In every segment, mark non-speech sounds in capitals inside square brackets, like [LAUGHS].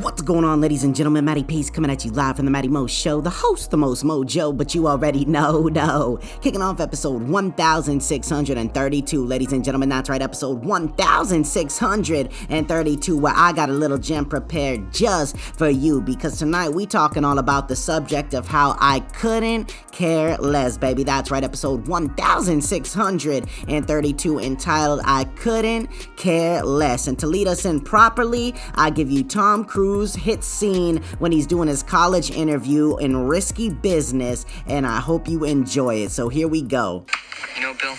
What's going on, ladies and gentlemen? Matty Pace coming at you live from the Matty Mo Show, the host, the most mojo, but you already [LAUGHS] know, no. Kicking off episode 1632, ladies and gentlemen. That's right, episode 1632, where I got a little gem prepared just for you because tonight we talking all about the subject of how I couldn't care less, baby. That's right, episode 1632, entitled I Couldn't Care Less. And to lead us in properly, I give you Tom Cruise Cruise hit scene when he's doing his college interview in Risky Business, and I hope you enjoy it. So here we go. You know, Bill,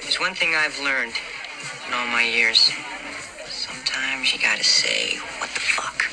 there's one thing I've learned in all my years. Sometimes you gotta say, what the fuck?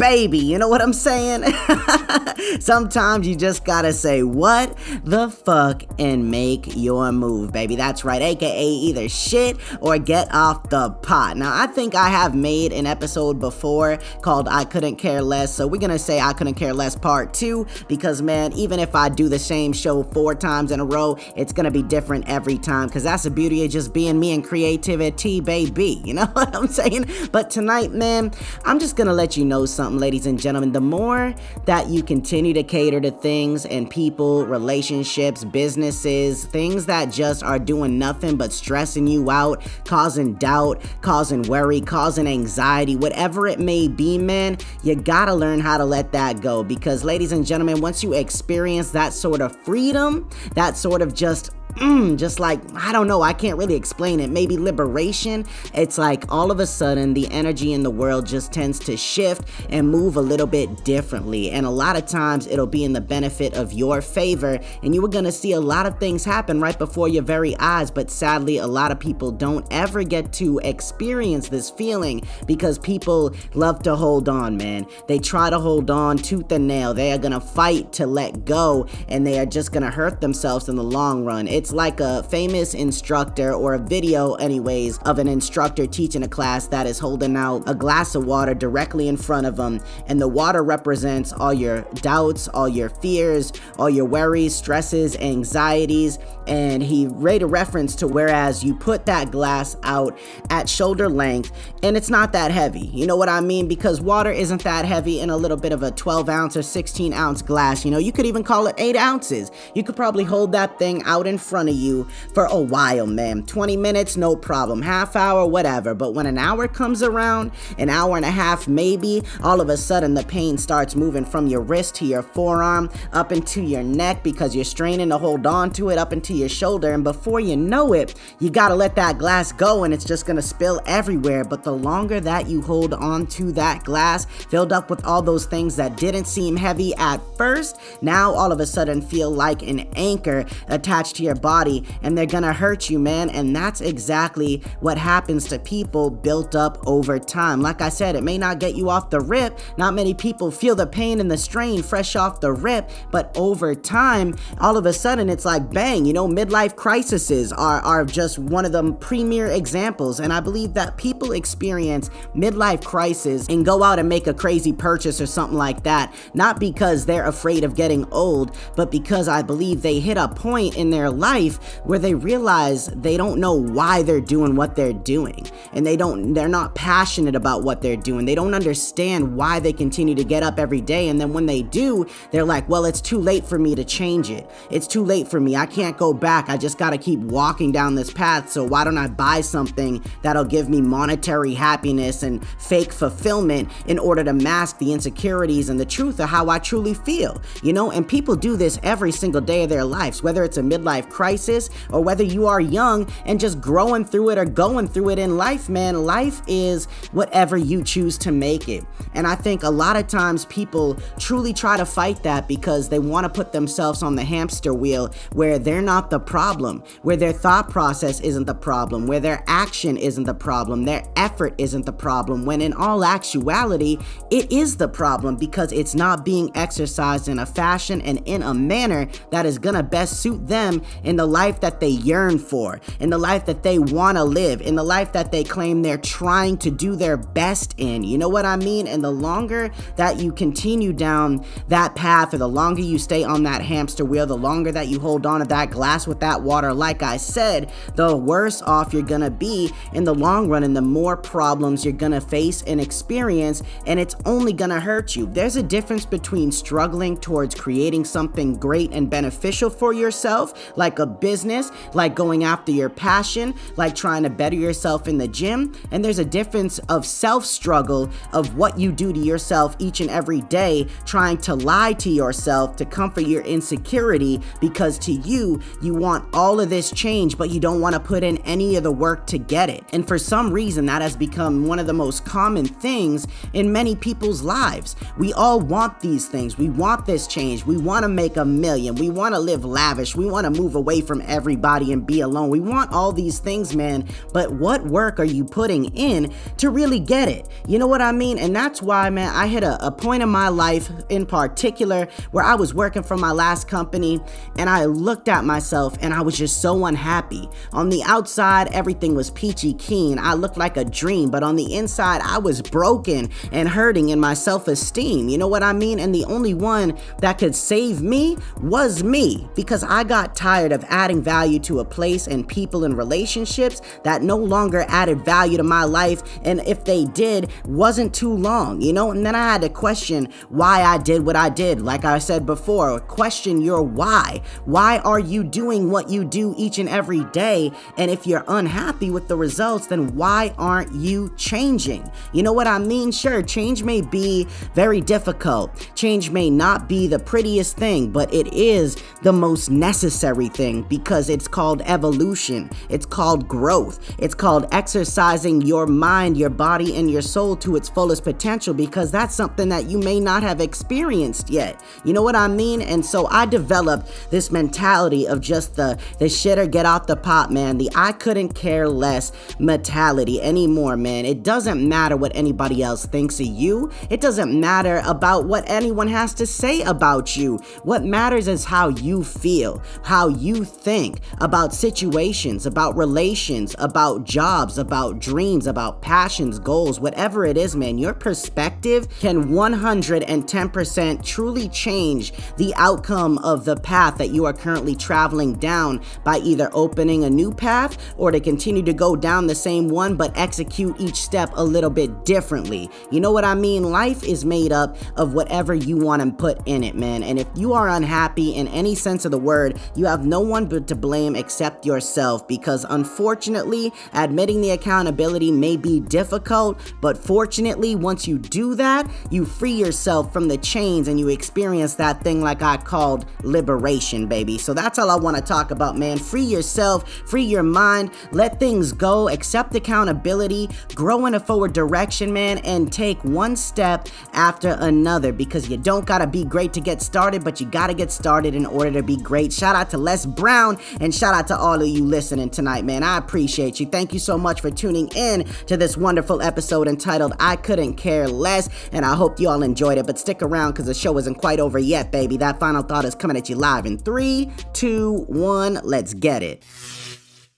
Baby. You know what I'm saying? [LAUGHS] Sometimes you just gotta say, what the fuck, and make your move, baby. That's right, aka either shit or get off the pot. Now, I think I have made an episode before called I Couldn't Care Less, so we're gonna say I Couldn't Care Less Part 2 because, man, even if I do the same show four times in a row, it's gonna be different every time because that's the beauty of just being me and creativity, baby. You know [LAUGHS] what I'm saying? But tonight, man, I'm just gonna let you know something, Um, ladies and gentlemen. The more that you continue continue to cater to things and people, relationships, businesses, things that just are doing nothing but stressing you out, causing doubt, causing worry, causing anxiety, whatever it may be, man, you gotta learn how to let that go. Because, ladies and gentlemen, once you experience that sort of freedom, that sort of just mm, just like, I don't know, I can't really explain it. Maybe liberation. It's like all of a sudden the energy in the world just tends to shift and move a little bit differently. And a lot of times it'll be in the benefit of your favor. And you are going to see a lot of things happen right before your very eyes. But sadly, a lot of people don't ever get to experience this feeling because people love to hold on, man. They try to hold on tooth and nail. They are going to fight to let go and they are just going to hurt themselves in the long run. It it's like a famous instructor or a video, anyways, of an instructor teaching a class that is holding out a glass of water directly in front of them. And the water represents all your doubts, all your fears, all your worries, stresses, anxieties. And he made a reference to whereas you put that glass out at shoulder length and it's not that heavy. You know what I mean? Because water isn't that heavy in a little bit of a 12 ounce or 16 ounce glass. You know, you could even call it 8 ounces. You could probably hold that thing out in front of you for a while, man. 20 minutes, no problem. Half hour, whatever. But when an hour comes around, an hour and a half maybe, all of a sudden the pain starts moving from your wrist to your forearm, up into your neck because you're straining to hold on to it, up into your shoulder. And before you know it, you gotta let that glass go and it's just gonna spill everywhere. But the longer that you hold on to that glass, filled up with all those things that didn't seem heavy at first, now all of a sudden feel like an anchor attached to your body and they're gonna hurt you, man. And that's exactly what happens to people built up over time. Like I said, it may not get you off the rip. Not many people feel the pain and the strain fresh off the rip, but over time, all of a sudden it's like bang, you know, midlife crises are, are just one of the premier examples. And I believe that people experience midlife crisis and go out and make a crazy purchase or something like that, not because they're afraid of getting old, but because I believe they hit a point in their life life where they realize they don't know why they're doing what they're doing and they don't they're not passionate about what they're doing. They don't understand why they continue to get up every day and then when they do, they're like, "Well, it's too late for me to change it. It's too late for me. I can't go back. I just got to keep walking down this path. So why don't I buy something that'll give me monetary happiness and fake fulfillment in order to mask the insecurities and the truth of how I truly feel?" You know, and people do this every single day of their lives, whether it's a midlife crisis or whether you are young and just growing through it or going through it in life, man, life is whatever you choose to make it. And I think a lot of times people truly try to fight that because they want to put themselves on the hamster wheel where they're not the problem, where their thought process isn't the problem, where their action isn't the problem, their effort isn't the problem, when in all actuality, it is the problem because it's not being exercised in a fashion and in a manner that is gonna best suit them in the life that they yearn for, in the life that they wanna live, in the life that they claim they're trying to do their best in. You know what I mean? And the longer that you continue down that path, or the longer you stay on that hamster wheel, the longer that you hold on to that glass with that water, like I said, the worse off you're gonna be in the long run and the more problems you're gonna face and experience, and it's only gonna hurt you. There's a difference between struggling towards creating something great and beneficial for yourself, like a business, like going after your passion, like trying to better yourself in the gym, and there's a difference of self struggle of what you do to yourself each and every day, trying to lie to yourself to comfort your insecurity because to you, you want all of this change, but you don't want to put in any of the work to get it. And for some reason, that has become one of the most common things in many people's lives. We all want these things. We want this change. We want to make a million. We want to live lavish. We want to move away from everybody and be alone. We want all these things, man. But what work are you putting in to really get it? You know what I mean? And that's why, man, I hit a, a point in my life in particular where I was working for my last company and I looked at myself and I was just so unhappy. On the outside, everything was peachy keen. I looked like a dream, but on the inside, I was broken and hurting in my self esteem. You know what I mean? And the only one that could save me was me because I got tired of adding value to a place and people and relationships that no longer added value to my life. And if they did, wasn't too long, you know? And then I had to question why I did what I did. Like I said before, question your why. Why are you doing what you do each and every day? And if you're unhappy with the results, then why aren't you changing? You know what I mean? Sure, change may be very difficult. Change may not be the prettiest thing, but it is the most necessary thing because it's called evolution. It's called growth. It's called exercising your mind, your body, and your soul to its fullest potential because that's something that you may not have experienced yet. You know what I mean? And so I developed this mentality of just the the shit or get off the pot, man. The I couldn't care less mentality anymore, man. It doesn't matter what anybody else thinks of you. It doesn't matter about what anyone has to say about you. What matters is how you feel, how you think about situations, about relations, about jobs, about dreams, about passions, goals, whatever it is, man. Your perspective can 110% truly change the outcome of the path that you are currently traveling down by either opening a new path or to continue to go down the same one but execute each step a little bit differently. You know what I mean? Life is made up of whatever you want to put in it, man. And if you are unhappy in any sense of the word, you have no one but to blame except yourself because unfortunately, admitting the accountability may be difficult, but fortunately, once you do that, you free yourself from the chains and you experience that thing like I called liberation, baby. So that's all I want to talk about, man. Free yourself, free your mind, let things go, accept accountability, grow in a forward direction, man, and take one step after another because you don't got to be great to get started, but you got to get started in order to be great. Shout out to Les Brown and shout out to all of you listening tonight, man. I appreciate you. Thank you so much for tuning in to this wonderful episode entitled I Couldn't Care Less, and I hope you all enjoyed it. But stick around because the show isn't quite over yet, baby. That final thought is coming at you live in three, two, one. Let's get it.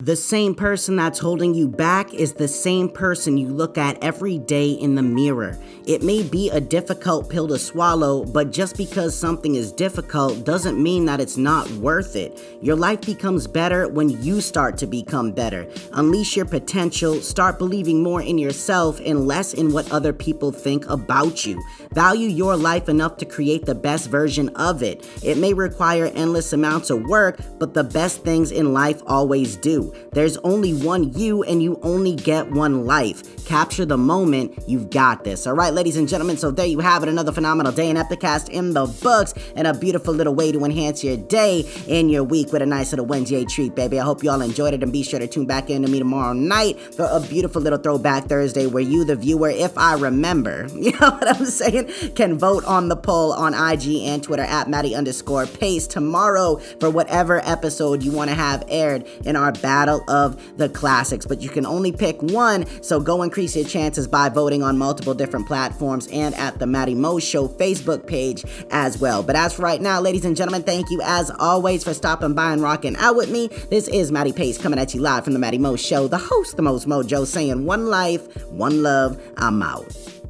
The same person that's holding you back is the same person you look at every day in the mirror. It may be a difficult pill to swallow, but just because something is difficult doesn't mean that it's not worth it. Your life becomes better when you start to become better. Unleash your potential, start believing more in yourself and less in what other people think about you. Value your life enough to create the best version of it. It may require endless amounts of work, but the best things in life always do. There's only one you, and you only get one life. Capture the moment. You've got this. All right, ladies and gentlemen. So there you have it. Another phenomenal day in Epicast in the books, and a beautiful little way to enhance your day and your week with a nice little Wednesday treat, baby. I hope you all enjoyed it, and be sure to tune back in to me tomorrow night for a beautiful little throwback Thursday where you, the viewer, if I remember, [LAUGHS] you know what I'm saying, can vote on the poll on IG and Twitter at Matty underscore Pace tomorrow for whatever episode you want to have aired in our Battle of the Classics. But you can only pick one, so go increase your chances by voting on multiple different platforms and at the Matty Mo Show Facebook page as well. But as for right now, ladies and gentlemen, thank you as always for stopping by and rocking out with me. This is Matty Pace coming at you live from the Matty Mo Show, the host, the most mojo, saying one life, one love, I'm out.